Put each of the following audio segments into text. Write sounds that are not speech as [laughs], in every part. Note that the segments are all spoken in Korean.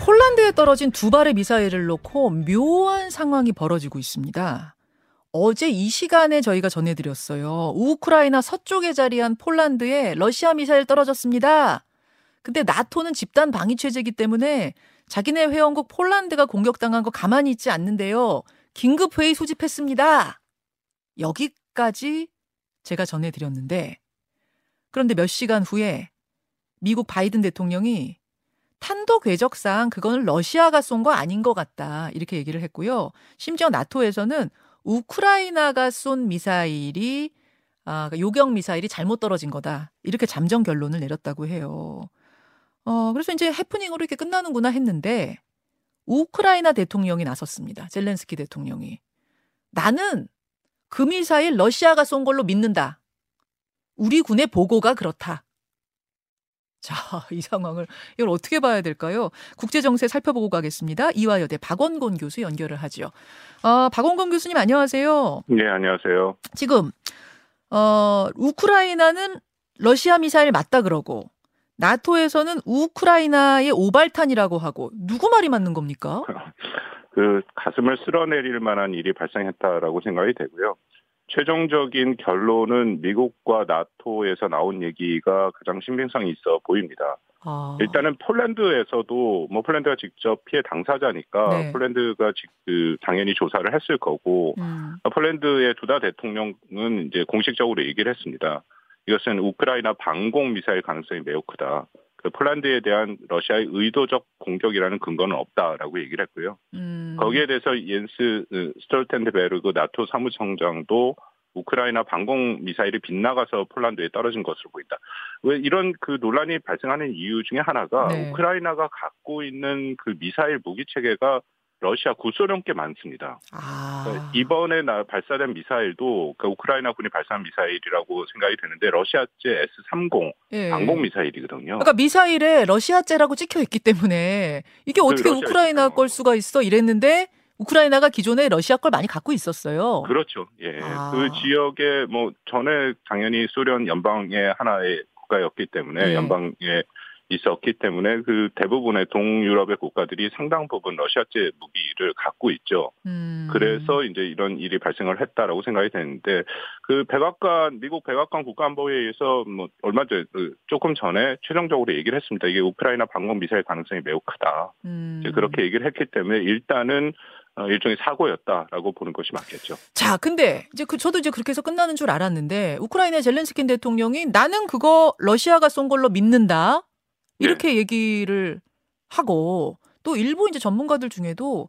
폴란드에 떨어진 두 발의 미사일을 놓고 묘한 상황이 벌어지고 있습니다. 어제 이 시간에 저희가 전해드렸어요. 우크라이나 서쪽에 자리한 폴란드에 러시아 미사일 떨어졌습니다. 근데 나토는 집단 방위 체제이기 때문에 자기네 회원국 폴란드가 공격당한 거 가만히 있지 않는데요. 긴급 회의 소집했습니다. 여기까지 제가 전해드렸는데 그런데 몇 시간 후에 미국 바이든 대통령이 탄도 궤적상 그거는 러시아가 쏜 거 아닌 것 같다 이렇게 얘기를 했고요. 심지어 나토에서는 우크라이나가 쏜 미사일이 아, 그러니까 요격 미사일이 잘못 떨어진 거다 이렇게 잠정 결론을 내렸다고 해요. 어, 그래서 이제 해프닝으로 이렇게 끝나는구나 했는데 우크라이나 대통령이 나섰습니다. 젤렌스키 대통령이 나는 그 미사일 러시아가 쏜 걸로 믿는다. 우리 군의 보고가 그렇다. 자, [laughs] 이 상황을 이걸 어떻게 봐야 될까요? 국제 정세 살펴보고 가겠습니다. 이화여대 박원곤 교수 연결을 하죠. 아, 박원곤 교수님 안녕하세요. 네, 안녕하세요. 지금 어, 우크라이나는 러시아 미사일 맞다 그러고 나토에서는 우크라이나의 오발탄이라고 하고 누구 말이 맞는 겁니까? [laughs] 그 가슴을 쓸어내릴 만한 일이 발생했다라고 생각이 되고요. 최종적인 결론은 미국과 나토에서 나온 얘기가 가장 신빙성이 있어 보입니다. 아. 일단은 폴란드에서도 뭐 폴란드가 직접 피해 당사자니까 네. 폴란드가 그 당연히 조사를 했을 거고 음. 폴란드의 두다 대통령은 이제 공식적으로 얘기를 했습니다. 이것은 우크라이나 방공 미사일 가능성이 매우 크다. 그 폴란드에 대한 러시아의 의도적 공격이라는 근거는 없다라고 얘기를 했고요. 음. 거기에 대해서 옌스 스톨텐드베르그 나토 사무총장도 우크라이나 방공 미사일이 빗나가서 폴란드에 떨어진 것으로 보인다. 왜 이런 그 논란이 발생하는 이유 중에 하나가 네. 우크라이나가 갖고 있는 그 미사일 무기 체계가 러시아 구소련께 많습니다. 아. 그러니까 이번에 나 발사된 미사일도 그 우크라이나 군이 발사한 미사일이라고 생각이 되는데 러시아제 S-30 예. 방공 미사일이거든요. 그러니까 미사일에 러시아제라고 찍혀 있기 때문에 이게 어떻게 그 우크라이나 걸 수가 있어 이랬는데 우크라이나가 기존에 러시아 걸 많이 갖고 있었어요. 그렇죠. 예. 아. 그 지역에 뭐 전에 당연히 소련 연방의 하나의 국가였기 때문에 예. 연방의 있었기 때문에 그 대부분의 동유럽의 국가들이 상당 부분 러시아제 무기를 갖고 있죠. 음. 그래서 이제 이런 일이 발생을 했다라고 생각이 되는데 그 백악관 미국 백악관 국가안보회의에서 뭐 얼마 전그 조금 전에 최종적으로 얘기를 했습니다. 이게 우크라이나 방공 미사일 가능성이 매우 크다. 음. 그렇게 얘기를 했기 때문에 일단은 어, 일종의 사고였다라고 보는 것이 맞겠죠. 자, 근데 이제 그 저도 이제 그렇게 해서 끝나는 줄 알았는데 우크라이나 젤렌스킨 대통령이 나는 그거 러시아가 쏜 걸로 믿는다. 이렇게 네. 얘기를 하고 또 일부 이제 전문가들 중에도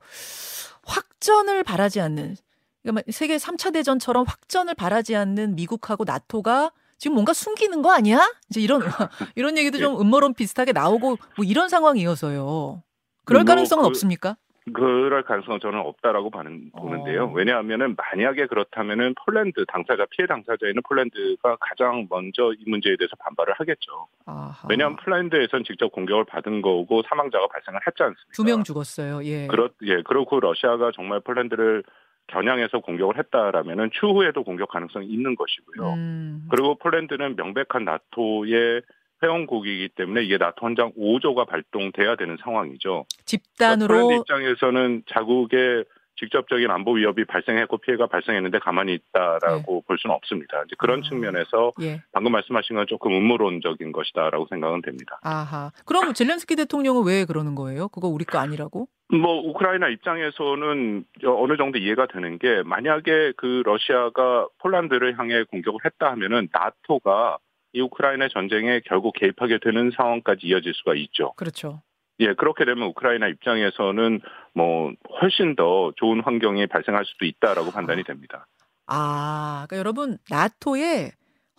확전을 바라지 않는 그러니까 세계 3차 대전처럼 확전을 바라지 않는 미국하고 나토가 지금 뭔가 숨기는 거 아니야? 이제 이런 [laughs] 이런 얘기도 좀 예. 음모론 비슷하게 나오고 뭐 이런 상황이어서요. 그럴 뭐 가능성은 그, 없습니까? 그럴 가능성은 저는 없다라고 보는 데요. 어. 왜냐하면은 만약에 그렇다면은 폴란드 당사자 피해 당사자에는 폴란드가 가장 먼저 이 문제에 대해서 반발을 하겠죠. 아하. 왜냐하면 폴란드에선 직접 공격을 받은 거고 사망자가 발생을 했지 않습니까? 두 명 죽었어요. 예. 그렇 예 그렇고 러시아가 정말 폴란드를 겨냥해서 공격을 했다라면은 추후에도 공격 가능성이 있는 것이고요. 음. 그리고 폴란드는 명백한 나토의 회원국이기 때문에 이게 나토 헌장 5조가 발동돼야 되는 상황이죠. 집단으로 그러니까 입장에서는 자국의 직접적인 안보 위협이 발생했고 피해가 발생했는데 가만히 있다라고 네. 볼 수는 없습니다. 이제 그런 아, 측면에서 예. 방금 말씀하신 건 조금 음모론적인 것이다라고 생각은 됩니다. 아하. 그럼 젤렌스키 대통령은 왜 그러는 거예요? 그거 우리 거 아니라고? 뭐 우크라이나 입장에서는 어느 정도 이해가 되는 게 만약에 그 러시아가 폴란드를 향해 공격을 했다 하면은 나토가 이 우크라이나 전쟁에 결국 개입하게 되는 상황까지 이어질 수가 있죠. 그렇죠. 예, 그렇게 되면 우크라이나 입장에서는 뭐 훨씬 더 좋은 환경이 발생할 수도 있다라고 판단이 됩니다. 아, 그러니까 여러분 나토의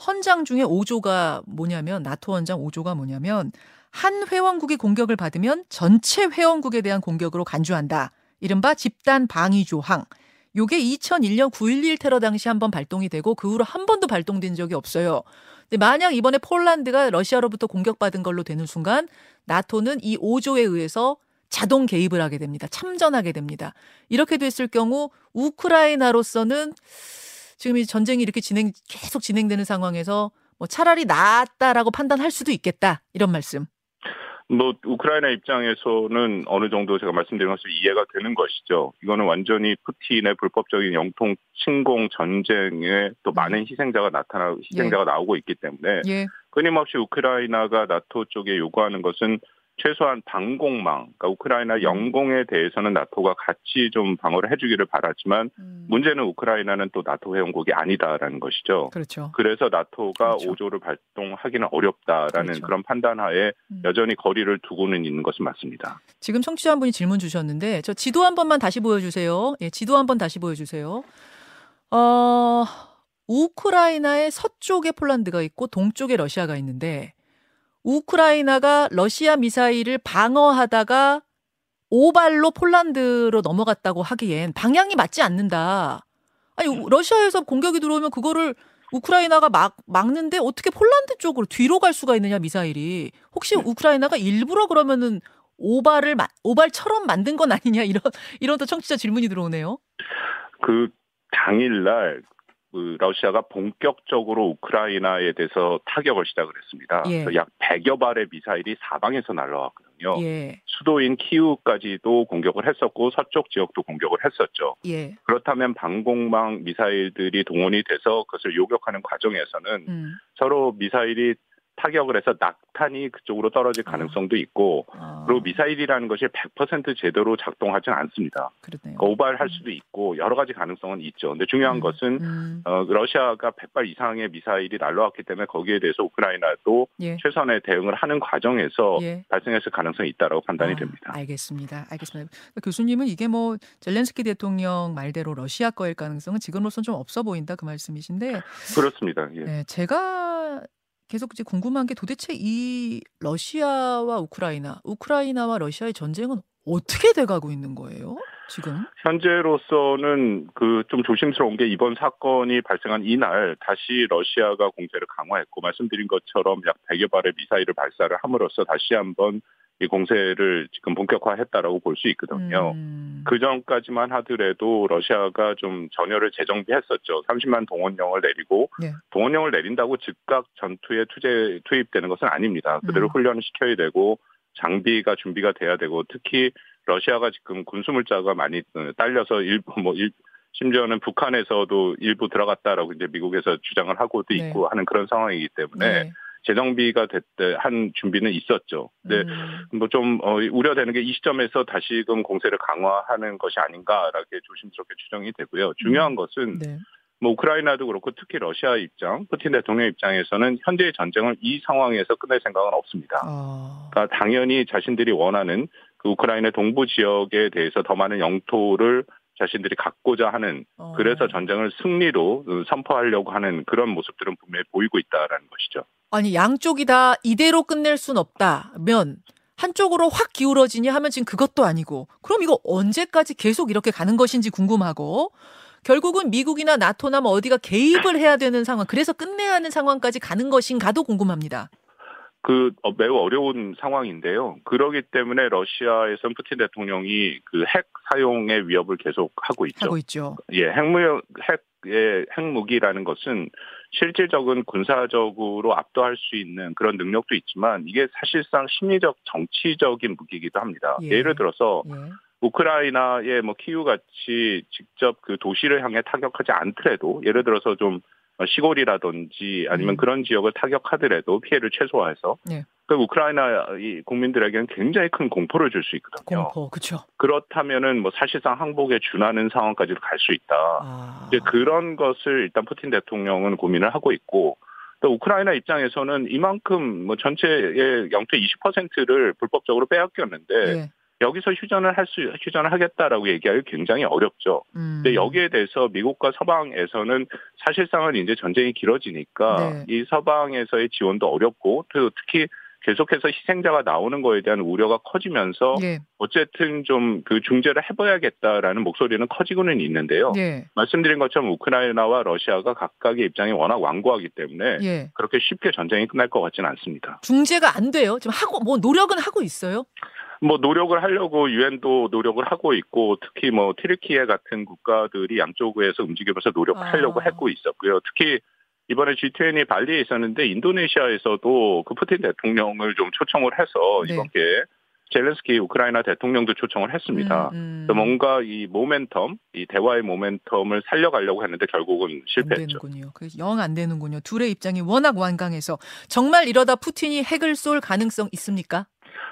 헌장 중에 5조가 뭐냐면 나토 헌장 5조가 뭐냐면 한 회원국이 공격을 받으면 전체 회원국에 대한 공격으로 간주한다. 이른바 집단 방위 조항. 요게 2001년 9.11 테러 당시 한번 발동이 되고 그 후로 한 번도 발동된 적이 없어요. 근데 만약 이번에 폴란드가 러시아로부터 공격받은 걸로 되는 순간 나토는 이 5조에 의해서 자동 개입을 하게 됩니다. 참전하게 됩니다. 이렇게 됐을 경우 우크라이나로서는 지금 이 전쟁이 이렇게 진행 계속 진행되는 상황에서 뭐 차라리 낫다라고 판단할 수도 있겠다. 이런 말씀. 뭐 우크라이나 입장에서는 어느 정도 제가 말씀드린 것을 이해가 되는 것이죠. 이거는 완전히 푸틴의 불법적인 영통 침공 전쟁에 또 음. 많은 희생자가 나타나 희생자가 나오고 있기 때문에 예. 끊임없이 우크라이나가 나토 쪽에 요구하는 것은 최소한 방공망, 그러니까 우크라이나 영공에 대해서는 나토가 같이 좀 방어를 해주기를 바라지만 음, 문제는 우크라이나는 또 나토 회원국이 아니다라는 것이죠. 그렇죠. 그래서 나토가 그렇죠. 5조를 발동하기는 어렵다라는 그렇죠. 그런 판단하에 음. 여전히 거리를 두고는 있는 것은 맞습니다. 지금 청취자 한 분이 질문 주셨는데 저 지도 한 번만 다시 보여주세요. 예, 지도 한 번 다시 보여주세요. 어, 우크라이나의 서쪽에 폴란드가 있고 동쪽에 러시아가 있는데 우크라이나가 러시아 미사일을 방어하다가 오발로 폴란드로 넘어갔다고 하기엔 방향이 맞지 않는다. 아니 우- 러시아에서 공격이 들어오면 그거를 우크라이나가 막 막는데 어떻게 폴란드 쪽으로 뒤로 갈 수가 있느냐 미사일이 혹시 우크라이나가 일부러 그러면은 오발을 마- 오발처럼 만든 건 아니냐 이런 이런 또 청취자 질문이 들어오네요. 그 당일날 그 러시아가 본격적으로 우크라이나에 대해서 타격을 시작을 했습니다. 예. 약 100여 발의 미사일이 사방에서 날라왔거든요. 예, 수도인 키우까지도 공격을 했었고 서쪽 지역도 공격을 했었죠. 예, 그렇다면 방공망 미사일들이 동원이 돼서 그것을 요격하는 과정에서는 음, 서로 미사일이 타격을 해서 낙탄이 그쪽으로 떨어질 가능성도 있고 아, 그리고 미사일이라는 것이 100% 제대로 작동하지는 않습니다. 그러네요. 그러니까 오발할 수도 있고 여러 가지 가능성은 있죠. 근데 중요한 음, 것은 음, 어, 러시아가 100발 이상의 미사일이 날라왔기 때문에 거기에 대해서 우크라이나도 예, 최선의 대응을 하는 과정에서 예. 발생했을 가능성이 있다라고 판단이 아, 됩니다. 알겠습니다. 알겠습니다. 그러니까 교수님은 이게 뭐 젤렌스키 대통령 말대로 러시아 거일 가능성은 지금으로선 좀 없어 보인다 그 말씀이신데 그렇습니다. 예. 네, 제가 계속 이제 궁금한 게 도대체 이 러시아와 우크라이나, 우크라이나와 러시아의 전쟁은 어떻게 돼가고 있는 거예요? 지금? 현재로서는 그 좀 조심스러운 게 이번 사건이 발생한 이날 다시 러시아가 공세를 강화했고 말씀드린 것처럼 약 100여 발의 미사일을 발사를 함으로써 다시 한번 이 공세를 지금 본격화했다라고 볼 수 있거든요. 음, 그 전까지만 하더라도 러시아가 좀 전열을 재정비했었죠. 30만 동원령을 내리고 네. 동원령을 내린다고 즉각 전투에 투제 투입되는 것은 아닙니다. 그대로 음. 훈련을 시켜야 되고 장비가 준비가 돼야 되고 특히 러시아가 지금 군수물자가 많이 어, 딸려서 일부 뭐 일, 심지어는 북한에서도 일부 들어갔다라고 이제 미국에서 주장을 하고도 네. 있고 하는 그런 상황이기 때문에 네. 재정비가 됐대 한 준비는 있었죠. 근데 음, 뭐좀 우려되는 게 이 시점에서 다시금 공세를 강화하는 것이 아닌가라게 조심스럽게 추정이 되고요. 중요한 것은 네. 뭐 우크라이나도 그렇고 특히 러시아 입장, 푸틴 대통령 입장에서는 현재의 전쟁을 이 상황에서 끝낼 생각은 없습니다. 어, 그러니까 당연히 자신들이 원하는 그 우크라이나 동부 지역에 대해서 더 많은 영토를 자신들이 갖고자 하는 어. 그래서 전쟁을 승리로 선포하려고 하는 그런 모습들은 분명히 보이고 있다라는 것이죠. 아니 양쪽이 다 이대로 끝낼 순 없다면 한쪽으로 확 기울어지냐 하면 지금 그것도 아니고 그럼 이거 언제까지 계속 이렇게 가는 것인지 궁금하고 결국은 미국이나 나토나 뭐 어디가 개입을 해야 되는 상황 그래서 끝내야 하는 상황까지 가는 것인가도 궁금합니다. 그 어, 매우 어려운 상황인데요. 그러기 때문에 러시아에선 푸틴 대통령이 그 핵 사용의 위협을 계속 하고 있죠. 하고 있죠. 예, 핵무 핵의 핵무기라는 것은 실질적인 군사적으로 압도할 수 있는 그런 능력도 있지만 이게 사실상 심리적 정치적인 무기이기도 합니다. 예. 예. 를 들어서 예. 우크라이나의 뭐 키우 같이 직접 그 도시를 향해 타격하지 않더라도 예를 들어서 좀 시골이라든지 아니면 음. 그런 지역을 타격하더라도 피해를 최소화해서 네. 그 우크라이나 이 국민들에게는 굉장히 큰 공포를 줄 수 있거든요. 공포 그렇죠. 그렇다면은 뭐 사실상 항복에 준하는 상황까지도 갈 수 있다. 아. 이제 그런 것을 일단 푸틴 대통령은 고민을 하고 있고 또 우크라이나 입장에서는 이만큼 뭐 전체의 영토 20%를 불법적으로 빼앗겼는데 예. 여기서 휴전을 할 수 휴전을 하겠다라고 얘기하기 굉장히 어렵죠. 음. 근데 여기에 대해서 미국과 서방에서는 사실상은 이제 전쟁이 길어지니까 네. 이 서방에서의 지원도 어렵고 또 특히 계속해서 희생자가 나오는 거에 대한 우려가 커지면서 예. 어쨌든 좀 그 중재를 해봐야겠다라는 목소리는 커지고는 있는데요. 예. 말씀드린 것처럼 우크라이나와 러시아가 각각의 입장이 워낙 완고하기 때문에 예. 그렇게 쉽게 전쟁이 끝날 것 같지는 않습니다. 중재가 안 돼요. 지금 하고 뭐 노력은 하고 있어요. 뭐 노력을 하려고 유엔도 노력을 하고 있고 특히 뭐 티르키예 같은 국가들이 양쪽에서 움직이면서 노력을 아. 하려고 하고 있었고요. 특히 이번에 G20 발리에 있었는데 인도네시아에서도 그 푸틴 대통령을 좀 초청을 해서 네. 이번 기회에 젤렌스키 우크라이나 대통령도 초청을 했습니다. 음, 음. 뭔가 이 모멘텀, 이 대화의 모멘텀을 살려가려고 했는데 결국은 안 실패했죠. 되는군요. 영 안 되는군요. 둘의 입장이 워낙 완강해서 정말 이러다 푸틴이 핵을 쏠 가능성 있습니까?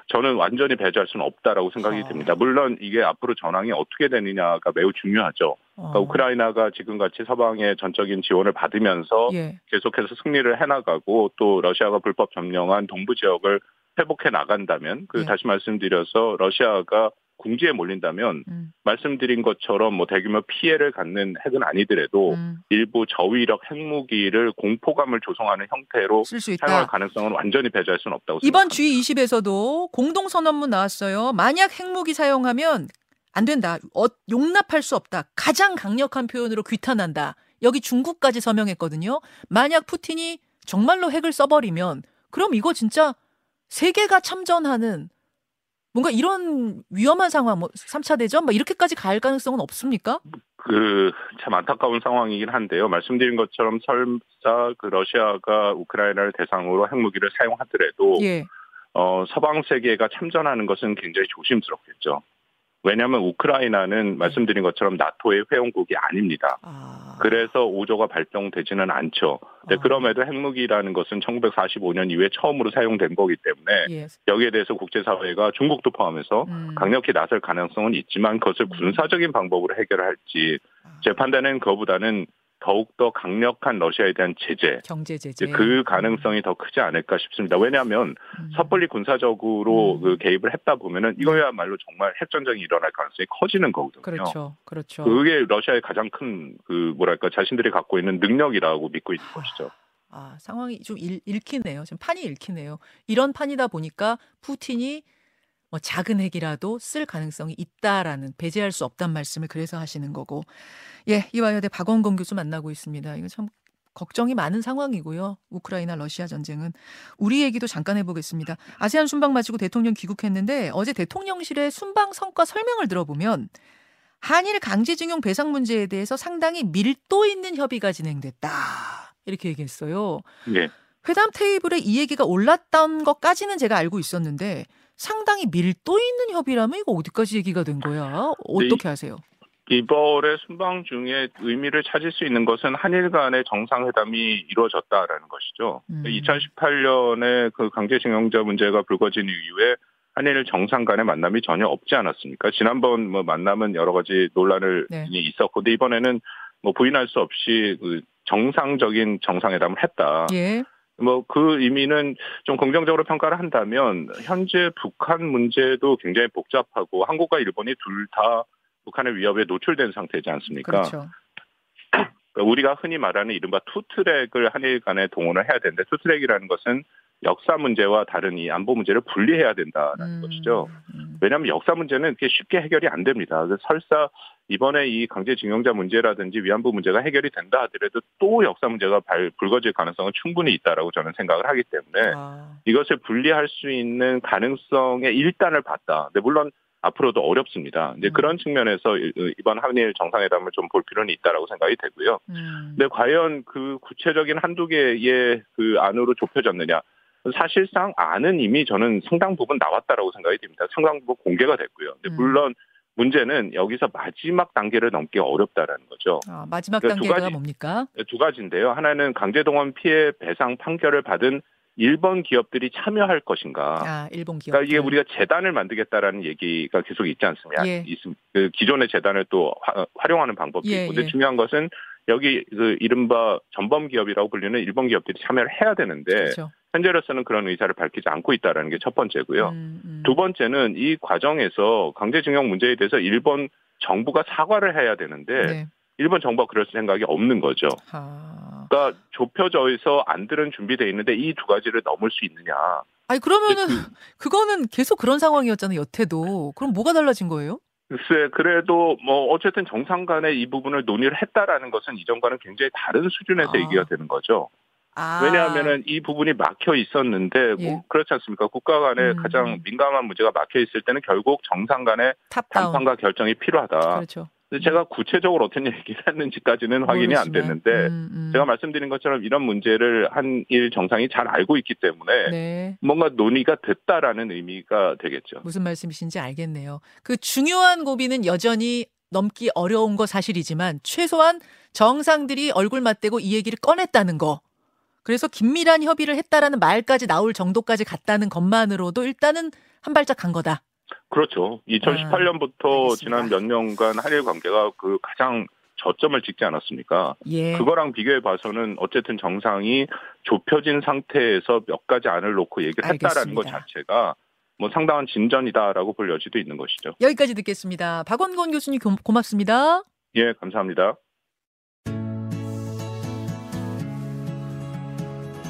저는 완전히 배제할 수는 없다라고 생각이 아. 듭니다. 물론 이게 앞으로 전황이 어떻게 되느냐가 매우 중요하죠. 어. 그러니까 우크라이나가 지금같이 서방의 전적인 지원을 받으면서 예. 계속해서 승리를 해나가고 또 러시아가 불법 점령한 동부 지역을 회복해 나간다면 그 예. 다시 말씀드려서 러시아가 궁지에 몰린다면 음, 말씀드린 것처럼 뭐 대규모 피해를 갖는 핵은 아니더라도 음, 일부 저위력 핵무기를 공포감을 조성하는 형태로 사용할. 가능성은 완전히 배제할 수는 없다고 이번 생각합니다. G20에서도 공동 선언문 나왔어요. 만약 핵무기 사용하면 안 된다. 어, 용납할 수 없다. 가장 강력한 표현으로 규탄한다. 여기 중국까지 서명했거든요. 만약 푸틴이 정말로 핵을 써버리면 그럼 이거 진짜 세계가 참전하는 뭔가 이런 위험한 상황, 뭐 3차 대전, 막 이렇게까지 갈 가능성은 없습니까? 그 참 안타까운 상황이긴 한데요. 말씀드린 것처럼 설사 그 러시아가 우크라이나를 대상으로 핵무기를 사용하더라도 예. 어, 서방 세계가 참전하는 것은 굉장히 조심스럽겠죠. 왜냐하면 우크라이나는 말씀드린 것처럼 나토의 회원국이 아닙니다. 아. 그래서 5조가 발동되지는 않죠. 근데 아. 그럼에도 핵무기라는 것은 1945년 이후에 처음으로 사용된 거기 때문에 예. 여기에 대해서 국제사회가 중국도 포함해서 음. 강력히 나설 가능성은 있지만 그것을 음. 군사적인 방법으로 해결할지 아. 제 판단은 그거보다는 더욱더 강력한 러시아에 대한 제재 경제 제재. 그 가능성이 더 크지 않을까 싶습니다. 왜냐하면 음. 섣불리 군사적으로 음. 그 개입을 했다 보면은 이거야말로 정말 핵전쟁이 일어날 가능성이 커지는 거거든요. 그렇죠. 그렇죠. 그게 러시아의 가장 큰 그 뭐랄까 자신들이 갖고 있는 능력이라고 믿고 있는 것이죠. 아, 상황이 좀 읽, 읽히네요. 지금 판이 읽히네요. 이런 판이다 보니까 푸틴이 뭐 작은 핵이라도 쓸 가능성이 있다라는 배제할 수 없단 말씀을 그래서 하시는 거고. 예, 이화여대 박원건 교수 만나고 있습니다. 이거 참 걱정이 많은 상황이고요. 우크라이나 러시아 전쟁은 우리 얘기도 잠깐 해보겠습니다. 아세안 순방 마치고 대통령 귀국했는데 어제 대통령실의 순방 성과 설명을 들어보면 한일 강제징용 배상 문제에 대해서 상당히 밀도 있는 협의가 진행됐다. 이렇게 얘기했어요. 예. 회담 테이블에 이 얘기가 올랐던 것까지는 제가 알고 있었는데 상당히 밀도 있는 협의라면 이거 어디까지 얘기가 된 거야? 어떻게 하세요? 이번에 순방 중에 의미를 찾을 수 있는 것은 한일 간의 정상회담이 이루어졌다라는 것이죠. 음. 2018년에 그 강제징용자 문제가 불거진 이후에 한일 정상 간의 만남이 전혀 없지 않았습니까? 지난번 뭐 만남은 여러 가지 논란을 네. 있었고, 근데 이번에는 뭐 부인할 수 없이 그 정상적인 정상회담을 했다. 예. 뭐 그 의미는 좀 긍정적으로 평가를 한다면 현재 북한 문제도 굉장히 복잡하고 한국과 일본이 둘 다 북한의 위협에 노출된 상태지 않습니까? 그렇죠. 그러니까 우리가 흔히 말하는 이른바 투트랙을 한일 간에 동원을 해야 되는데 투트랙이라는 것은 역사 문제와 다른 이 안보 문제를 분리해야 된다는 음, 것이죠. 음. 왜냐하면 역사 문제는 그게 쉽게 해결이 안 됩니다. 설사 이번에 이 강제징용자 문제라든지 위안부 문제가 해결이 된다 하더라도 또 역사 문제가 발, 불거질 가능성은 충분히 있다라고 저는 생각을 하기 때문에 아, 이것을 분리할 수 있는 가능성의 일단을 봤다. 근데 물론 앞으로도 어렵습니다. 이제 음. 그런 측면에서 이- 이번 한일 정상회담을 좀 볼 필요는 있다라고 생각이 되고요. 음. 근데 과연 그 구체적인 한두 개의 그 안으로 좁혀졌느냐? 사실상 안은 이미 저는 상당 부분 나왔다라고 생각이 됩니다. 상당 부분 공개가 됐고요. 근데 음. 물론 문제는 여기서 마지막 단계를 넘기 어렵다라는 거죠. 아, 마지막 그러니까 두 단계가 가지. 뭡니까? 두 가지인데요. 하나는 강제동원 피해 배상 판결을 받은 일본 기업들이 참여할 것인가. 아, 일본 기업. 그러니까 이게 우리가 재단을 만들겠다라는 얘기가 계속 있지 않습니까? 예. 있음- 그 기존의 재단을 또 화- 활용하는 방법도 예, 있고, 근데 예. 중요한 것은 여기 그 이른바 전범 기업이라고 불리는 일본 기업들이 참여를 해야 되는데 그렇죠. 현재로서는 그런 의사를 밝히지 않고 있다라는 게 첫 번째고요. 음, 음. 두 번째는 이 과정에서 강제징용 문제에 대해서 일본 정부가 사과를 해야 되는데 네. 일본 정부가 그럴 생각이 없는 거죠. 아. 그러니까 좁혀져 있어 안 들은 준비돼 있는데 이 두 가지를 넘을 수 있느냐? 아니 그러면은 [laughs] 그거는 계속 그런 상황이었잖아요. 여태도. 그럼 뭐가 달라진 거예요? 글쎄, 그래도 뭐 어쨌든 정상 간에 이 부분을 논의를 했다라는 것은 이전과는 굉장히 다른 수준에서 아. 얘기가 되는 거죠. 아. 왜냐하면은 이 부분이 막혀 있었는데 예. 뭐 그렇지 않습니까? 국가 간에 음. 가장 민감한 문제가 막혀 있을 때는 결국 정상 간의. 담판과 결정이 필요하다. 그렇죠. 제가 구체적으로 어떤 얘기를 했는지까지는 확인이 안 모르지만. 됐는데 음, 음. 제가 말씀드린 것처럼 이런 문제를 한일 정상이 잘 알고 있기 때문에 네. 뭔가 논의가 됐다라는 의미가 되겠죠. 무슨 말씀이신지 알겠네요. 그 중요한 고비는 여전히 넘기 어려운 거 사실이지만 최소한 정상들이 얼굴 맞대고 이 얘기를 꺼냈다는 거. 그래서 긴밀한 협의를 했다라는 말까지 나올 정도까지 갔다는 것만으로도 일단은 한 발짝 간 거다. 그렇죠. 2018년부터 알겠습니다. 지난 몇 년간 한일 관계가 그 가장 저점을 찍지 않았습니까? 예. 그거랑 비교해 봐서는 어쨌든 정상이 좁혀진 상태에서 몇 가지 안을 놓고 얘기를 했다라는 것 알겠습니다. 자체가 뭐 상당한 진전이다라고 볼 여지도 있는 것이죠. 여기까지 듣겠습니다. 박원곤 교수님 고- 고맙습니다. 예, 감사합니다.